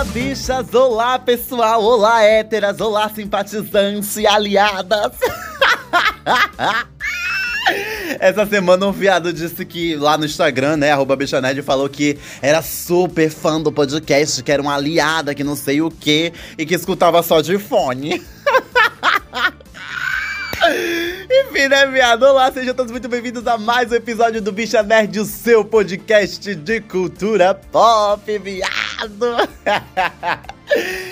Olá, bichas! Olá, pessoal! Olá, héteras! Olá, simpatizantes e aliadas! Essa semana um viado disse que lá no Instagram, né, arroba Bichanerd, falou que era super fã do podcast, que era uma aliada, que não sei o que, e que escutava só de fone. Enfim, né, viado? Olá, sejam todos muito bem-vindos a mais um episódio do Bicha Nerd, o seu podcast de cultura pop, viado!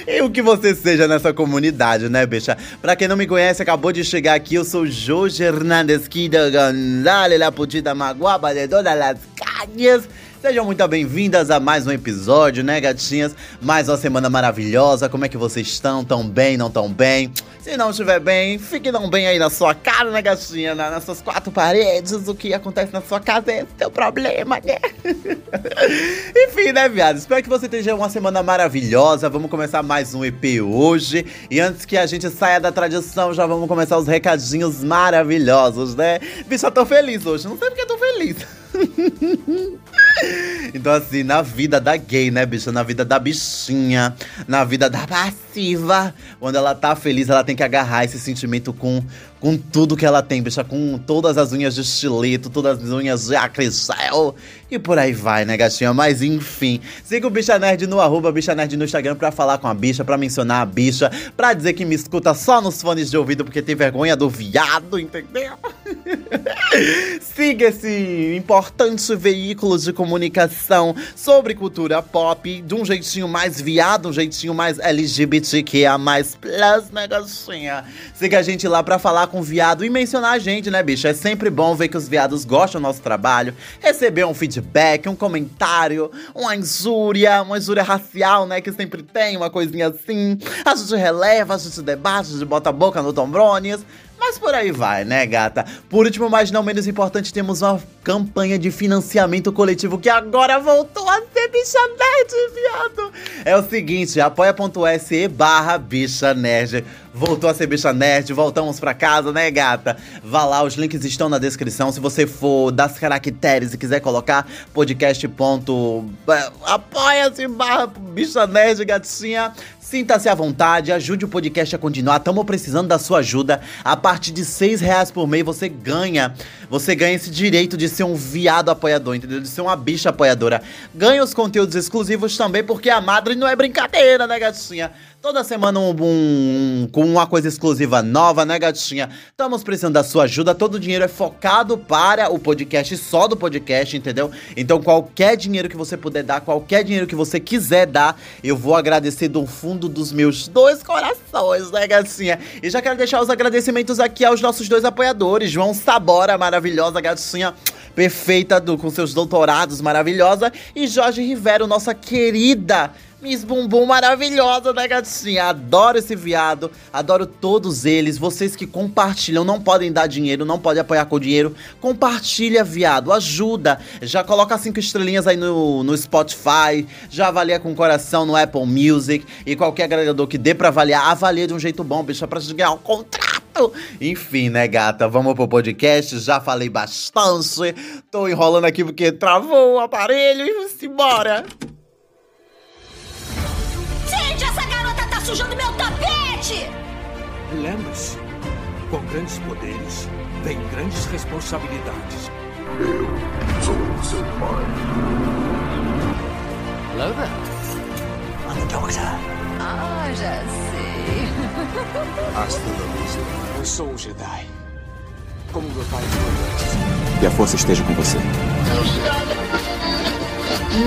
E o que você seja nessa comunidade, né, bicha? Pra quem não me conhece, acabou de chegar aqui, eu sou Jorge Hernandes Kida Gonzalez, la putita maguaba de todas las cañas. Sejam muito bem-vindas a mais um episódio, né, gatinhas? Mais uma semana maravilhosa. Como é que vocês estão? Tão bem, não tão bem? Se não estiver bem, fique não bem aí na sua cara, né, gatinha? Nessas quatro paredes, o que acontece na sua casa é seu problema, né? Enfim, né, viado? Espero que você tenha uma semana maravilhosa. Vamos começar mais um EP hoje. E antes que a gente saia da tradição, já vamos começar os recadinhos maravilhosos, né? Bicho, eu tô feliz hoje. Não sei porque eu tô feliz. Então, assim, na vida da gay, né, bicha? Na vida da bichinha, na vida da passiva, quando ela tá feliz, ela tem que agarrar esse sentimento com, com tudo que ela tem, bicha. Com todas as unhas de estileto, todas as unhas de acricel e por aí vai, né, gatinha? Mas enfim, siga o Bicha Nerd no arroba Bicha Nerd no Instagram pra falar com a bicha, pra mencionar a bicha, pra dizer que me escuta só nos fones de ouvido porque tem vergonha do viado, entendeu? siga esse importante veículo de comunicação sobre cultura pop de um jeitinho mais viado, um jeitinho mais LGBTQIA+, plus, né, gatinha? Siga a gente lá pra falar com viado e mencionar a gente, né, bicha? É sempre bom ver que os viados gostam do nosso trabalho, receber um feedback um comentário, uma injúria, uma injúria racial, né? Que sempre tem uma coisinha assim. A gente releva, a gente debate, a gente bota a boca no Tom Brones. Mas por aí vai, né, gata? Por último, mas não menos importante, temos uma campanha de financiamento coletivo que agora voltou a ser bicha nerd, viado. É o seguinte, apoia.se barra bicha nerd. Voltou a ser bicha nerd, voltamos pra casa, né, gata? Vá lá, os links estão na descrição. Se você for das caracteres e quiser colocar podcast. Apoia-se barra bicha nerd, gatinha. Sinta-se à vontade, ajude o podcast a continuar. Estamos precisando da sua ajuda. A partir de seis reais por mês você ganha. Você ganha esse direito de ser um viado apoiador, entendeu? De ser uma bicha apoiadora. Ganha os conteúdos exclusivos também, porque a madre não é brincadeira, né, gatinha? Toda semana um, um, com uma coisa exclusiva nova, né, gatinha? Estamos precisando da sua ajuda. Todo o dinheiro é focado para o podcast, só do podcast, entendeu? Então, qualquer dinheiro que você puder dar, qualquer dinheiro que você quiser dar, eu vou agradecer do fundo dos meus dois corações, né, gatinha? E já quero deixar os agradecimentos aqui aos nossos dois apoiadores: João Sabora, maravilhosa gatinha perfeita, do, com seus doutorados maravilhosa, e Jorge Rivero, nossa querida Miss Bumbum maravilhosa, né, gatinha? Adoro esse viado, adoro todos eles. Vocês que compartilham, não podem dar dinheiro, não podem apoiar com dinheiro. Compartilha, viado, ajuda. Já coloca cinco estrelinhas aí no, no Spotify, já avalia com coração no Apple Music e qualquer agregador que dê pra avaliar, avalia de um jeito bom, bicho, pra gente ganhar um contrato. Enfim, né, gata? Vamos pro podcast. Já falei bastante. Tô enrolando aqui porque travou o aparelho e vamos embora. Sujando meu tapete! Lembre-se, com grandes poderes, vem grandes responsabilidades. Eu sou seu pai. Hello there. I'm the doctor. Ah, já sei. Hasta la vista. Eu sou um Jedi. Como meu pai foi Que a força esteja com você.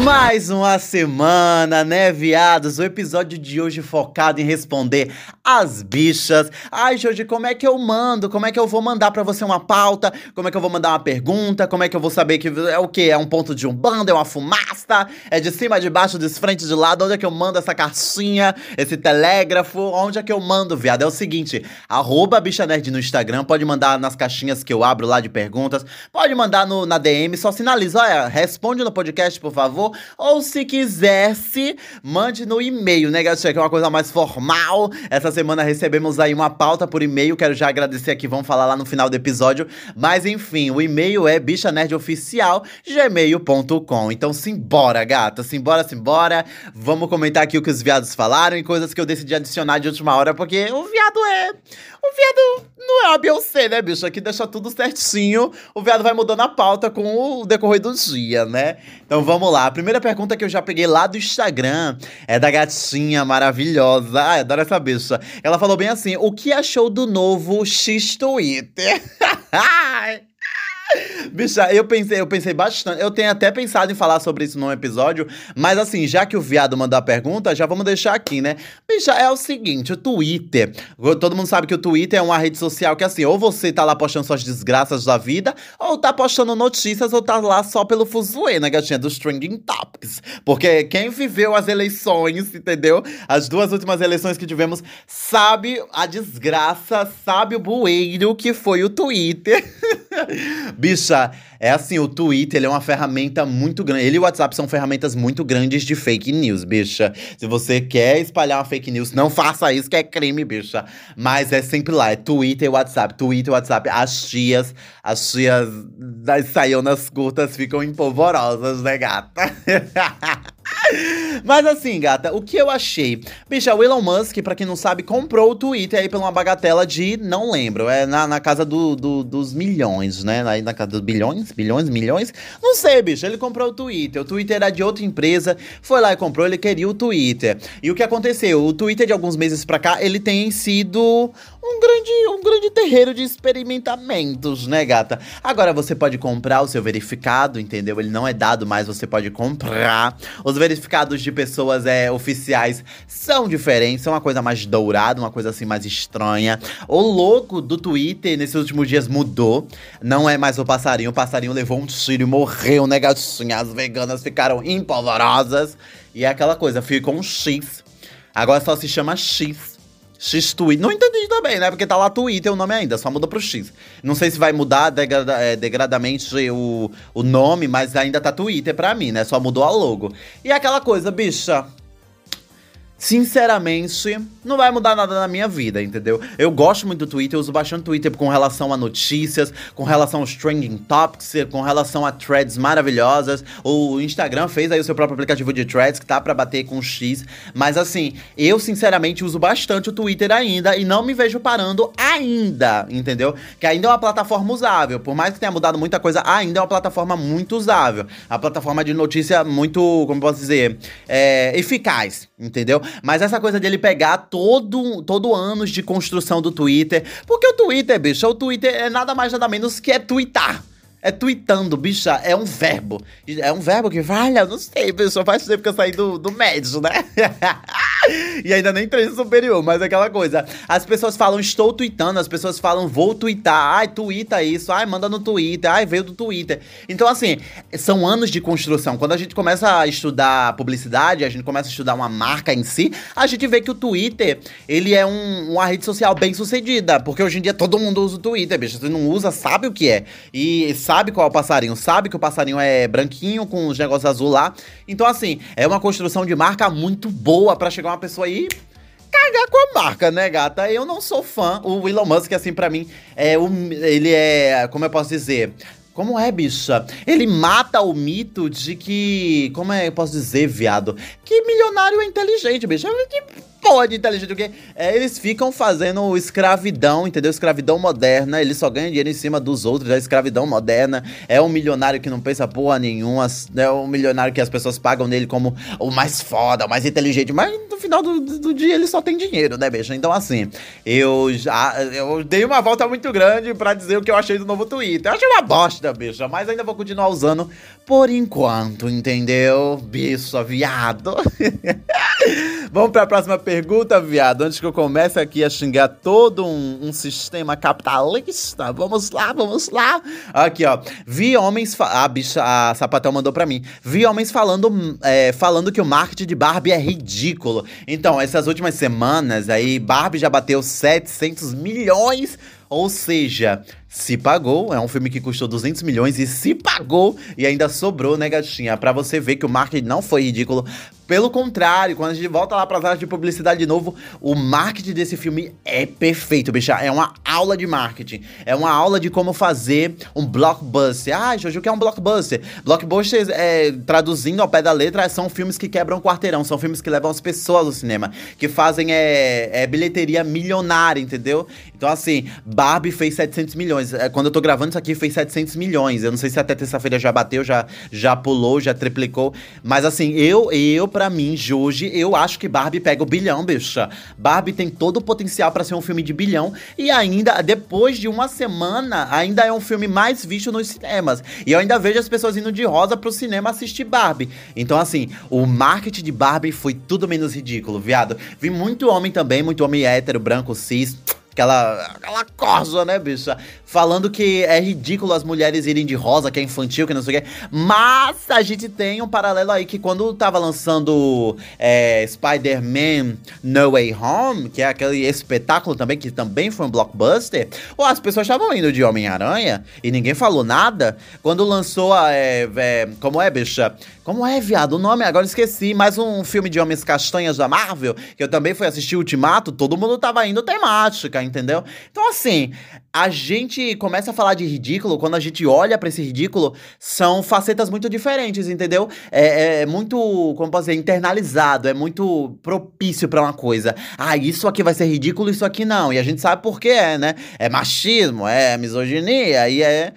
Mais uma semana, né, viados? O episódio de hoje focado em responder as bichas. Ai, Jorge, como é que eu mando? Como é que eu vou mandar para você uma pauta? Como é que eu vou mandar uma pergunta? Como é que eu vou saber que é o quê? É um ponto de um bando? É uma fumaça? É de cima, de baixo, de frente, de lado? Onde é que eu mando essa caixinha? Esse telégrafo? Onde é que eu mando, viado? É o seguinte, arroba bicha nerd no Instagram, pode mandar nas caixinhas que eu abro lá de perguntas, pode mandar no, na DM, só sinaliza, olha, responde no podcast, por favor, ou se quisesse, mande no e-mail, né, gatinha, que é uma coisa mais formal. Essa semana recebemos aí uma pauta por e-mail. Quero já agradecer aqui, vamos falar lá no final do episódio. Mas enfim, o e-mail é bichanerdоficial.gmail.com. Então simbora, gata. Simbora, simbora. Vamos comentar aqui o que os viados falaram e coisas que eu decidi adicionar de última hora, porque o viado é. O viado não é a Beyoncé, né, bicho? Aqui deixa tudo certinho. O viado vai mudando a pauta com o decorrer do dia, né? Então vamos lá. A primeira pergunta que eu já peguei lá do Instagram é da gatinha maravilhosa. Ai, adoro essa bicha. Ela falou bem assim: o que achou do novo X Twitter? Bicha, eu pensei, eu pensei bastante. Eu tenho até pensado em falar sobre isso num episódio, mas assim, já que o viado mandou a pergunta, já vamos deixar aqui, né? Bicha, é o seguinte, o Twitter. Todo mundo sabe que o Twitter é uma rede social que assim, ou você tá lá postando suas desgraças da vida, ou tá postando notícias, ou tá lá só pelo fuzuê, né, gatinha? Dos trending topics. Porque quem viveu as eleições, entendeu? As duas últimas eleições que tivemos, sabe a desgraça, sabe o bueiro que foi o Twitter. Bicha, é assim, o Twitter ele é uma ferramenta muito grande. Ele e o WhatsApp são ferramentas muito grandes de fake news, bicha. Se você quer espalhar uma fake news, não faça isso, que é crime, bicha. Mas é sempre lá, é Twitter e WhatsApp. Twitter e WhatsApp. As tias, as tias das saionas curtas ficam empolvorosas, né, gata? Mas assim, gata, o que eu achei? Bicha, o Elon Musk, pra quem não sabe, comprou o Twitter aí por uma bagatela de, não lembro, é na, na casa do, do, dos milhões, né? Aí na casa dos bilhões, bilhões, milhões. Não sei, bicho, ele comprou o Twitter. O Twitter era de outra empresa, foi lá e comprou, ele queria o Twitter. E o que aconteceu? O Twitter de alguns meses pra cá, ele tem sido um grande, um grande terreiro de experimentamentos, né, gata? Agora você pode comprar o seu verificado, entendeu? Ele não é dado mais, você pode comprar. Os verificados de pessoas é, oficiais são diferentes, são uma coisa mais dourada, uma coisa assim mais estranha. O logo do Twitter nesses últimos dias mudou. Não é mais o passarinho. O passarinho levou um tiro e morreu, né, gatinha? As veganas ficaram empolvorosas. E é aquela coisa, ficou um X. Agora só se chama X. X Twitter. Não entendi também, né? Porque tá lá Twitter o nome ainda, só muda pro X. Não sei se vai mudar degrada, é, degradamente o, o nome, mas ainda tá Twitter pra mim, né? Só mudou a logo. E aquela coisa, bicha. Sinceramente, não vai mudar nada na minha vida, entendeu? Eu gosto muito do Twitter, eu uso bastante o Twitter com relação a notícias, com relação aos trending topics, com relação a threads maravilhosas. O Instagram fez aí o seu próprio aplicativo de threads que tá para bater com X, mas assim, eu sinceramente uso bastante o Twitter ainda e não me vejo parando ainda, entendeu? Que ainda é uma plataforma usável, por mais que tenha mudado muita coisa, ainda é uma plataforma muito usável. A plataforma de notícia muito, como posso dizer, é, eficaz, entendeu? Mas essa coisa dele pegar todo, todo anos de construção do Twitter. Porque o Twitter, bicho, o Twitter é nada mais nada menos que é twittar. É tweetando, bicha, é um verbo. É um verbo que, vale, não sei, pessoal, faz tempo que eu saí do, do médio, né? e ainda nem treino superior, mas é aquela coisa. As pessoas falam, estou tweetando, as pessoas falam, vou tweetar. Ai, twitta isso, ai, manda no Twitter, ai, veio do Twitter. Então, assim, são anos de construção. Quando a gente começa a estudar publicidade, a gente começa a estudar uma marca em si, a gente vê que o Twitter, ele é um, uma rede social bem sucedida. Porque hoje em dia todo mundo usa o Twitter, bicho. Se não usa, sabe o que é. E sabe qual é o passarinho, sabe que o passarinho é branquinho com os negócios azul lá. Então, assim, é uma construção de marca muito boa para chegar uma pessoa aí cagar com a marca, né, gata? Eu não sou fã. O Elon Musk, assim, para mim, é ele é, como eu posso dizer, como é, bicha? Ele mata o mito de que. Como é eu posso dizer, viado? Que milionário é inteligente, bicha. Que porra de inteligente o quê? É, eles ficam fazendo escravidão, entendeu? Escravidão moderna. Eles só ganham dinheiro em cima dos outros. É escravidão moderna. É um milionário que não pensa porra nenhuma. É um milionário que as pessoas pagam nele como o mais foda, o mais inteligente. Mas no final do, do dia ele só tem dinheiro, né, bicha? Então, assim, eu já. Eu dei uma volta muito grande para dizer o que eu achei do novo Twitter. Eu achei uma bosta, bicha. Mas ainda vou continuar usando por enquanto, entendeu? Bicha, viado. Vamos para a próxima pergunta, viado. Antes que eu comece aqui a xingar todo um, um, sistema capitalista. Vamos lá, vamos lá. Aqui, ó. Vi homens. A bicha, a sapatão mandou para mim. Vi homens falando, é, falando que o marketing de Barbie é ridículo. Então, essas últimas semanas aí, Barbie já bateu 700 milhões Ou seja, se pagou, é um filme que custou 200 milhões e se pagou e ainda sobrou, né, gatinha? Pra você ver que o marketing não foi ridículo. Pelo contrário, quando a gente volta lá pras áreas de publicidade de novo, o marketing desse filme é perfeito, bicha. É uma aula de marketing. É uma aula de como fazer um blockbuster. Ah, Jojo, o que é um blockbuster? Blockbusters, é, traduzindo ao pé da letra, são filmes que quebram o quarteirão. São filmes que levam as pessoas ao cinema. Que fazem é, é, bilheteria milionária, entendeu? Então, assim, Barbie fez 700 milhões. É, Quando eu tô gravando isso aqui, fez 700 milhões. Eu não sei se até terça-feira já bateu, já, já pulou, já triplicou. Mas, assim, eu, eu pra mim, Joji, eu acho que Barbie pega o bilhão, bicha. Barbie tem todo o potencial pra ser um filme de bilhão. E ainda, depois de uma semana, ainda é um filme mais visto nos cinemas. E eu ainda vejo as pessoas indo de rosa pro cinema assistir Barbie. Então, assim, o marketing de Barbie foi tudo menos ridículo, viado. Vi muito homem também, muito homem hétero, branco, cis. Aquela, aquela cosa, né, bicha? Falando que é ridículo as mulheres irem de rosa, que é infantil, que não sei o quê. Mas a gente tem um paralelo aí que quando tava lançando é, Spider-Man No Way Home, que é aquele espetáculo também, que também foi um blockbuster, ou as pessoas estavam indo de Homem-Aranha e ninguém falou nada. Quando lançou a. É, é, como é, bicha? Como é, viado? O nome agora esqueci. Mais um filme de Homens Castanhas da Marvel, que eu também fui assistir Ultimato, todo mundo tava indo temática, entendeu? Então, assim, a gente começa a falar de ridículo, quando a gente olha pra esse ridículo, são facetas muito diferentes, entendeu? É, é muito, como posso dizer, internalizado, é muito propício pra uma coisa. Ah, isso aqui vai ser ridículo, isso aqui não. E a gente sabe por que é, né? É machismo, é misoginia, e é.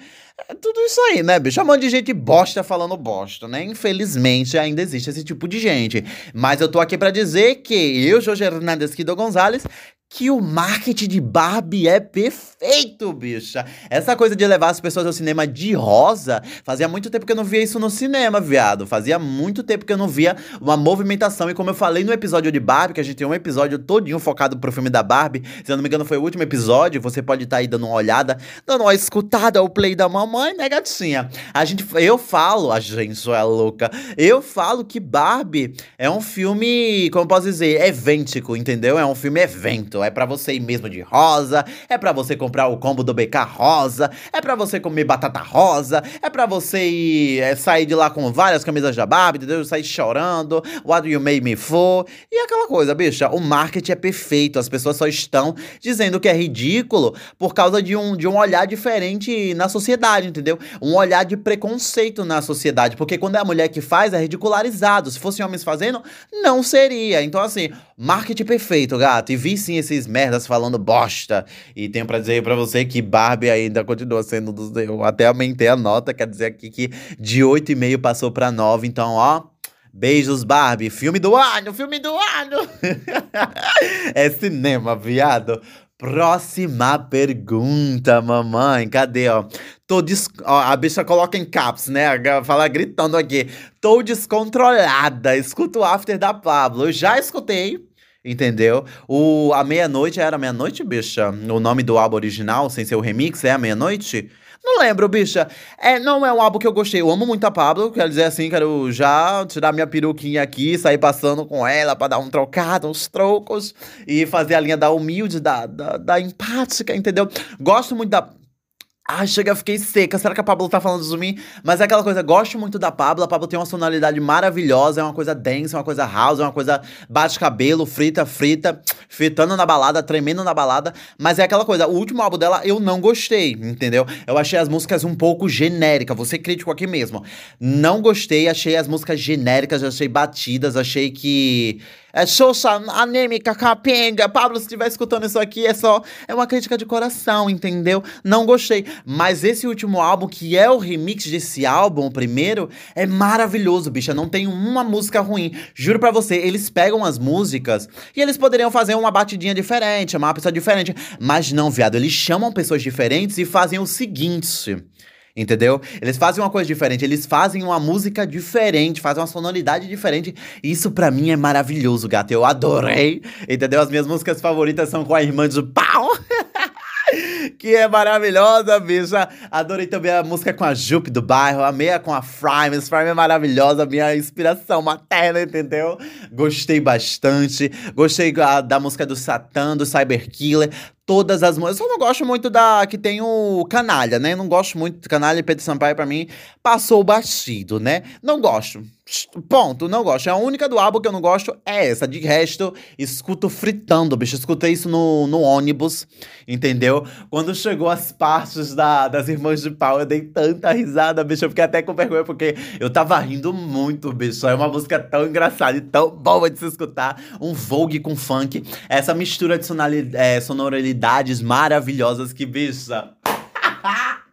É tudo isso aí, né, bicho? Um monte de gente bosta falando bosta, né? Infelizmente ainda existe esse tipo de gente. Mas eu tô aqui pra dizer que eu, Jorge Hernandes Quido Gonzalez, que o marketing de Barbie é perfeito, bicha. Essa coisa de levar as pessoas ao cinema de rosa, fazia muito tempo que eu não via isso no cinema, viado. Fazia muito tempo que eu não via uma movimentação. E como eu falei no episódio de Barbie, que a gente tem um episódio todinho focado pro filme da Barbie, se eu não me engano foi o último episódio, você pode estar aí dando uma olhada, dando uma escutada ao play da mamãe, né, gatinha? A gente, eu falo, a gente só é louca, eu falo que Barbie é um filme, como eu posso dizer, evéntico, entendeu? É um filme evento. É pra você ir mesmo de rosa, é pra você comprar o combo do BK rosa, é pra você comer batata rosa, é pra você ir, é, sair de lá com várias camisas da Barbie, entendeu? Sair chorando, what you made me for. E aquela coisa, bicha, o marketing é perfeito, as pessoas só estão dizendo que é ridículo por causa de um, de um olhar diferente na sociedade, entendeu? Um olhar de preconceito na sociedade, porque quando é a mulher que faz, é ridicularizado. Se fossem homens fazendo, não seria. Então, assim, marketing perfeito, gato. E vi sim esses merdas falando bosta. E tenho pra dizer pra você que Barbie ainda continua sendo dos. Eu até aumentei a nota, quer dizer aqui que de 8,5 passou pra 9. Então, ó. Beijos, Barbie. Filme do ano, filme do ano. é cinema, viado. Próxima pergunta, mamãe. Cadê, ó? Tô des... ó, a bicha coloca em caps, né? Fala gritando aqui. Tô descontrolada. Escuta o after da Pablo. Eu já escutei. Entendeu? O A Meia-Noite era Meia-Noite, bicha? O nome do álbum original, sem ser o remix, é A Meia-Noite? Não lembro, bicha. É, não é um álbum que eu gostei. Eu amo muito a Pablo. Quero dizer assim, quero já tirar minha peruquinha aqui, sair passando com ela pra dar um trocado, uns trocos. E fazer a linha da humilde, da, da, da empática, entendeu? Gosto muito da. Ai, chega, fiquei seca. Será que a Pablo tá falando de mim? Mas é aquela coisa, gosto muito da Pablo. A Pablo tem uma sonoridade maravilhosa, é uma coisa dance, é uma coisa house, é uma coisa bate cabelo, frita, frita, fritando na balada, tremendo na balada. Mas é aquela coisa, o último álbum dela eu não gostei, entendeu? Eu achei as músicas um pouco genéricas, vou ser crítico aqui mesmo. Não gostei, achei as músicas genéricas, achei batidas, achei que. É xoxa, anêmica, capenga. Pablo, se estiver escutando isso aqui, é só. É uma crítica de coração, entendeu? Não gostei. Mas esse último álbum, que é o remix desse álbum, o primeiro, é maravilhoso, bicha. Não tem uma música ruim. Juro pra você, eles pegam as músicas e eles poderiam fazer uma batidinha diferente, uma pessoa diferente. Mas não, viado, eles chamam pessoas diferentes e fazem o seguinte. Entendeu? Eles fazem uma coisa diferente, eles fazem uma música diferente, fazem uma sonoridade diferente. Isso pra mim é maravilhoso, gato. Eu adorei. Entendeu? As minhas músicas favoritas são com a irmã de pau. que é maravilhosa, bicha. Adorei também a música com a Jupe do bairro, amei a com a Frime. Frime é maravilhosa, minha inspiração materna, entendeu? Gostei bastante. Gostei da, da música do Satã, do Cyber Killer. Todas as músicas. Só não gosto muito da que tem o Canalha, né? Não gosto muito do Canalha e Pedro Sampaio, pra mim, passou batido, né? Não gosto. Ponto, não gosto. A única do álbum que eu não gosto é essa. De resto, escuto fritando, bicho. Escutei isso no, no ônibus, entendeu? Quando chegou as partes da, das Irmãs de Pau, eu dei tanta risada, bicho. Eu fiquei até com vergonha, porque eu tava rindo muito, bicho. É uma música tão engraçada e tão boa de se escutar. Um Vogue com funk. Essa mistura de é, sonoridades maravilhosas que, bicho.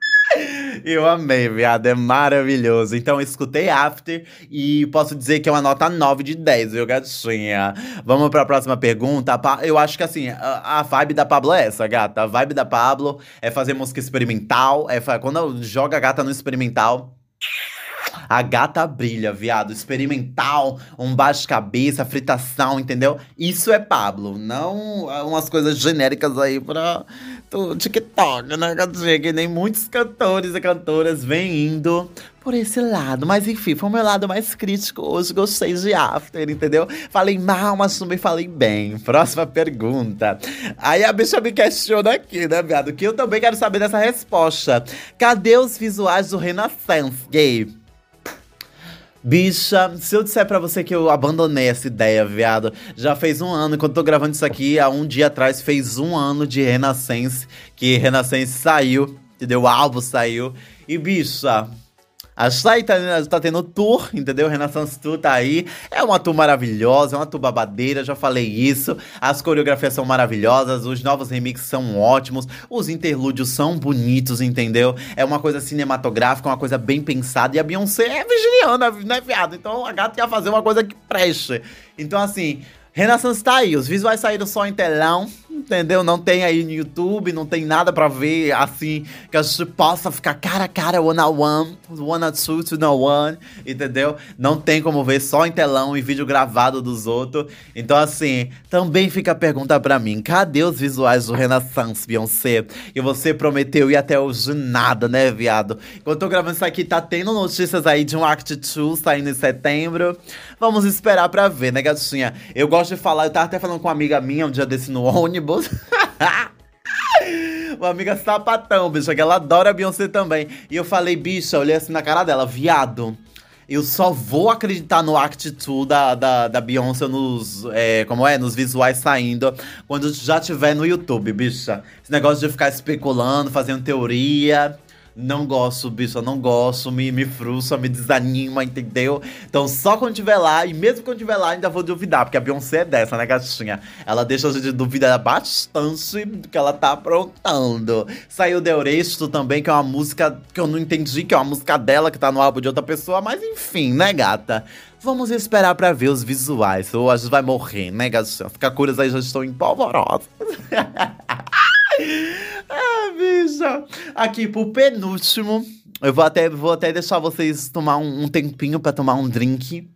Eu amei, viado. É maravilhoso. Então, escutei After e posso dizer que é uma nota 9 de 10, viu, gatinha? Vamos pra próxima pergunta. Eu acho que, assim, a, vibe da Pablo é essa, gata. A vibe da Pablo é fazer música experimental. É quando joga a gata no experimental. A gata brilha, viado. Experimental, um baixo-cabeça, fritação, entendeu? Isso é Pablo, não umas coisas genéricas aí pra do TikTok, né? Que nem muitos cantores e cantoras vêm indo por esse lado. Mas enfim, foi o meu lado mais crítico hoje. Gostei de After, entendeu? Falei mal, mas também falei bem. Próxima pergunta. Aí a bicha me questiona aqui, né, viado? Que eu também quero saber dessa resposta. Cadê os visuais do Renaissance Gay? Bicha, se eu disser para você que eu abandonei essa ideia, viado, já fez um ano, enquanto tô gravando isso aqui, há um dia atrás fez um ano de Renascença, que Renascença saiu, entendeu? O álbum saiu. E, bicha, a Shai tá, tá tendo tour, entendeu? Renaissance Tour tá aí. É uma tour maravilhosa, é uma tour babadeira, já falei isso. As coreografias são maravilhosas, os novos remixes são ótimos, os interlúdios são bonitos, entendeu? É uma coisa cinematográfica, uma coisa bem pensada. E a Beyoncé é virginiana, né, viado? Então a gata ia fazer uma coisa que preste. Então, assim, Renaissance tá aí, os visuais saíram só em telão, entendeu? Não tem aí no YouTube, não tem nada pra ver assim que a gente possa ficar cara a cara, one on one, one on two, two on one, entendeu? Não tem como ver só em telão e vídeo gravado dos outros. Então, assim, também fica a pergunta pra mim: cadê os visuais do Renaissance, Beyoncé? E você prometeu ir até hoje nada, né, viado? Enquanto eu tô gravando isso aqui, tá tendo notícias aí de um Act 2 saindo em setembro. Vamos esperar pra ver, né, gatinha? Eu gosto de falar, eu tava até falando com uma amiga minha um dia desse no ônibus. uma amiga sapatão, bicho, que ela adora Beyoncé também. E eu falei, bicha, olhei assim na cara dela, viado. Eu só vou acreditar no Act 2 da, da, da Beyoncé nos. É, como é? Nos visuais saindo. Quando já tiver no YouTube, bicha. Esse negócio de ficar especulando, fazendo teoria. Não gosto, bicho, não gosto, me, me frustra, me desanima, entendeu? Então só quando tiver lá, e mesmo quando tiver lá, ainda vou duvidar, porque a Beyoncé é dessa, né, gatinha? Ela deixa a gente duvidar bastante do que ela tá aprontando. Saiu Deuresto também, que é uma música que eu não entendi, que é uma música dela, que tá no álbum de outra pessoa, mas enfim, né, gata? Vamos esperar pra ver os visuais. Ou a gente vai morrer, né, gatinha? Ficar curas aí já estão empolvorosas. ah, bicha. Aqui, pro penúltimo. Eu vou até, vou até deixar vocês tomar um, um tempinho para tomar um drink.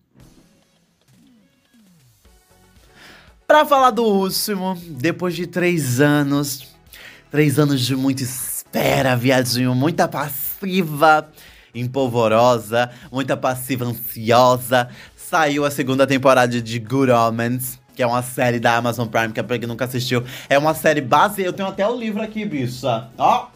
Pra falar do último, depois de três anos. Três anos de muita espera, viadinho. Muita passiva empolvorosa. Muita passiva ansiosa. Saiu a segunda temporada de Good Omens que é uma série da Amazon Prime, que é pra quem nunca assistiu. É uma série base. Eu tenho até o livro aqui, bicha. Ó.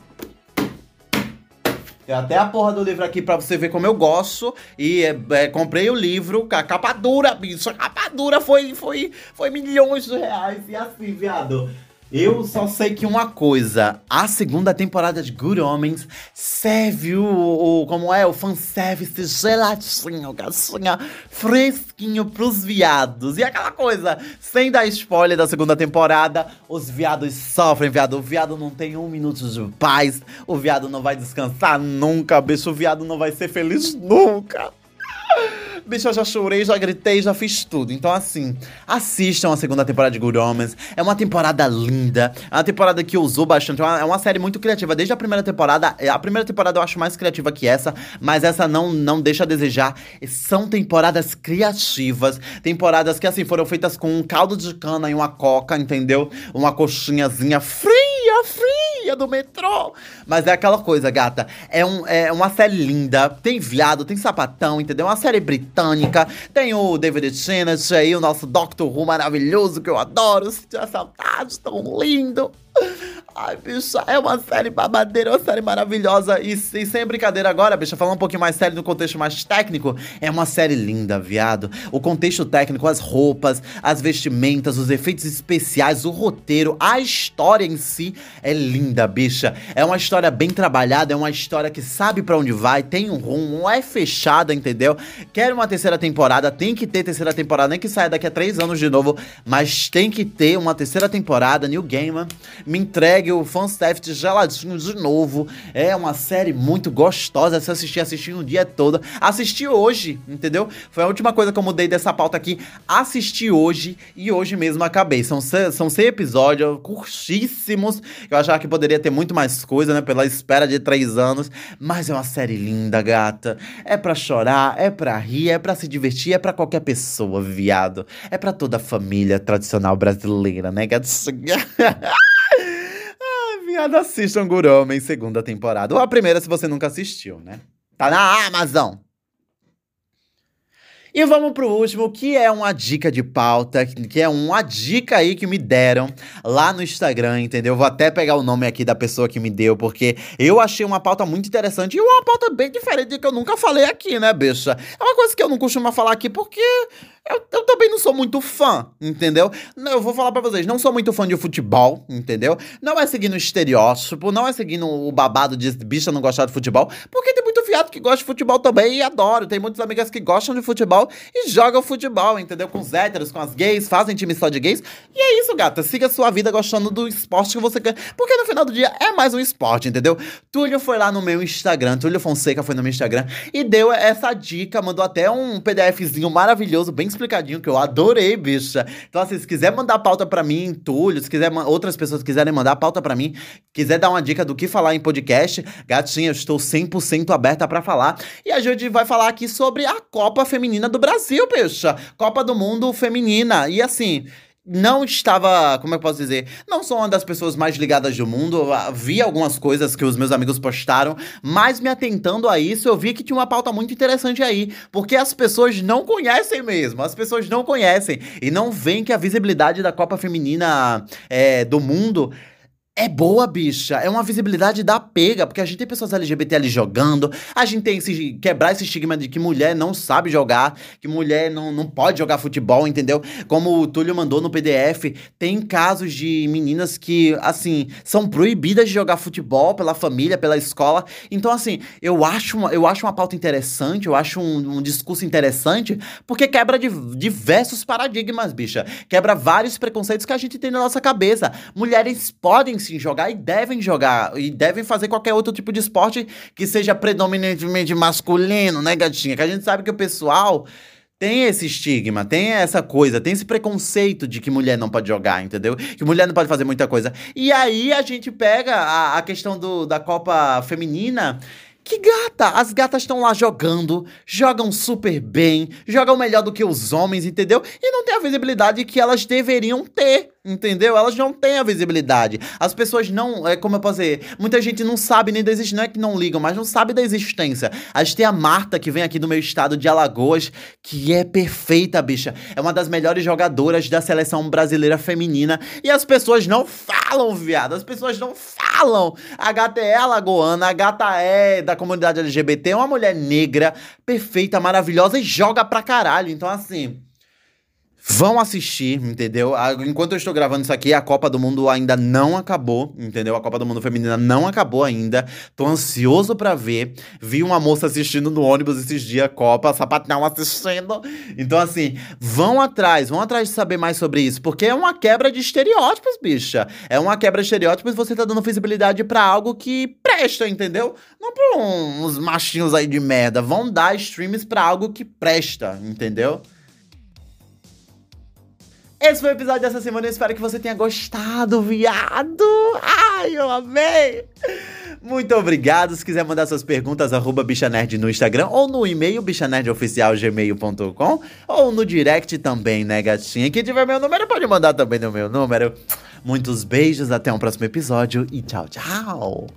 Tem até a porra do livro aqui pra você ver como eu gosto. E é, é, comprei o livro, a capa dura, bicho. A capa dura foi, foi, foi milhões de reais. E assim, viado. Eu só sei que uma coisa, a segunda temporada de Good Homens serve o, o como é, o fanservice gelatinho, gatinha, fresquinho pros viados. E aquela coisa, sem dar spoiler da segunda temporada, os viados sofrem, viado. O viado não tem um minuto de paz, o viado não vai descansar nunca, bicho, o viado não vai ser feliz nunca. Bicho, eu já chorei, já gritei, já fiz tudo. Então, assim, assistam a segunda temporada de Good Omens. É uma temporada linda. É uma temporada que usou bastante. É uma, é uma, série muito criativa. Desde a primeira temporada. É, a primeira temporada eu acho mais criativa que essa. Mas essa não, não deixa a desejar. São temporadas criativas. Temporadas que, assim, foram feitas com um caldo de cana e uma coca, entendeu? Uma coxinhazinha fria, fria do metrô. Mas é aquela coisa, gata. É, um, é uma série linda. Tem viado, tem sapatão, entendeu? Uma série britânica britânica. Tem o David Tennant aí, o nosso Doctor Who maravilhoso que eu adoro. Sentir a saudade, tão lindo. Ai, bicha, é uma série babadeira, é uma série maravilhosa. E, e sem brincadeira agora, bicha, falando um pouquinho mais sério no contexto mais técnico, é uma série linda, viado. O contexto técnico, as roupas, as vestimentas, os efeitos especiais, o roteiro, a história em si é linda, bicha. É uma história bem trabalhada, é uma história que sabe para onde vai, tem um rumo, é fechada, entendeu? Quer uma terceira temporada, tem que ter terceira temporada, nem que saia daqui a três anos de novo, mas tem que ter uma terceira temporada. New Gaiman me entregue o fanstaff geladinho de novo. É uma série muito gostosa se assistir, assistir o dia todo. Assisti hoje, entendeu? Foi a última coisa que eu mudei dessa pauta aqui. Assisti hoje e hoje mesmo acabei. São, são seis episódios curtíssimos. Eu achava que poderia ter muito mais coisa, né? Pela espera de três anos. Mas é uma série linda, gata. É pra chorar, é pra rir, é pra se divertir, é pra qualquer pessoa, viado. É pra toda a família tradicional brasileira, né, gatinha? viado, assistam Guromen segunda temporada. Ou a primeira se você nunca assistiu, né? Tá na Amazon. E vamos pro último, que é uma dica de pauta, que é uma dica aí que me deram lá no Instagram, entendeu? Vou até pegar o nome aqui da pessoa que me deu, porque eu achei uma pauta muito interessante e uma pauta bem diferente que eu nunca falei aqui, né, bicha? É uma coisa que eu não costumo falar aqui porque eu, eu, também não sou muito fã, entendeu? Eu vou falar para vocês, não sou muito fã de futebol, entendeu? Não é seguindo estereótipo, não é seguindo o babado de bicha não gostar de futebol, porque que gosta de futebol também e adoro. Tem muitas amigas que gostam de futebol e jogam futebol, entendeu? Com os héteros, com as gays, fazem time só de gays. E é isso, gata. Siga a sua vida gostando do esporte que você quer. Porque no final do dia é mais um esporte, entendeu? Túlio foi lá no meu Instagram, Túlio Fonseca foi no meu Instagram e deu essa dica, mandou até um PDFzinho maravilhoso, bem explicadinho, que eu adorei, bicha. Então, assim, se quiser mandar pauta pra mim, Túlio, se quiser outras pessoas quiserem mandar pauta pra mim, quiser dar uma dica do que falar em podcast, gatinha, eu estou 100% aberta para falar. E a gente vai falar aqui sobre a Copa Feminina do Brasil, bicha. Copa do Mundo Feminina. E assim não estava, como é eu posso dizer, não sou uma das pessoas mais ligadas do mundo, vi algumas coisas que os meus amigos postaram, mas me atentando a isso, eu vi que tinha uma pauta muito interessante aí, porque as pessoas não conhecem mesmo, as pessoas não conhecem e não veem que a visibilidade da Copa Feminina é, do mundo é boa, bicha. É uma visibilidade da pega, porque a gente tem pessoas LGBT ali jogando, a gente tem que quebrar esse estigma de que mulher não sabe jogar, que mulher não, não pode jogar futebol, entendeu? Como o Túlio mandou no PDF, tem casos de meninas que, assim, são proibidas de jogar futebol pela família, pela escola. Então, assim, eu acho uma, eu acho uma pauta interessante, eu acho um, um discurso interessante, porque quebra de, diversos paradigmas, bicha. Quebra vários preconceitos que a gente tem na nossa cabeça. Mulheres podem sim jogar e devem jogar. E devem fazer qualquer outro tipo de esporte que seja predominantemente masculino, né, gatinha? Que a gente sabe que o pessoal tem esse estigma, tem essa coisa, tem esse preconceito de que mulher não pode jogar, entendeu? Que mulher não pode fazer muita coisa. E aí a gente pega a, a questão do, da Copa Feminina. Que gata! As gatas estão lá jogando, jogam super bem, jogam melhor do que os homens, entendeu? E não tem a visibilidade que elas deveriam ter. Entendeu? Elas não têm a visibilidade. As pessoas não. É, como eu posso dizer? Muita gente não sabe nem da existência. Não é que não ligam, mas não sabe da existência. A gente tem a Marta, que vem aqui do meu estado de Alagoas, que é perfeita, bicha. É uma das melhores jogadoras da seleção brasileira feminina. E as pessoas não falam, viado. As pessoas não falam. A gata é alagoana, a gata é da comunidade LGBT, é uma mulher negra, perfeita, maravilhosa e joga pra caralho. Então, assim. Vão assistir, entendeu? Enquanto eu estou gravando isso aqui, a Copa do Mundo ainda não acabou, entendeu? A Copa do Mundo Feminina não acabou ainda. Tô ansioso para ver. Vi uma moça assistindo no ônibus esses dias Copa, sapatão assistindo. Então, assim, vão atrás, vão atrás de saber mais sobre isso, porque é uma quebra de estereótipos, bicha. É uma quebra de estereótipos você tá dando visibilidade para algo que presta, entendeu? Não pra uns machinhos aí de merda. Vão dar streams para algo que presta, entendeu? Esse foi o episódio dessa semana. Eu espero que você tenha gostado, viado. Ai, eu amei. Muito obrigado. Se quiser mandar suas perguntas, arroba bichanerd no Instagram ou no e-mail bichanerdoficialgmail.com ou no direct também, né, gatinha? Quem tiver meu número pode mandar também no meu número. Muitos beijos, até um próximo episódio e tchau, tchau.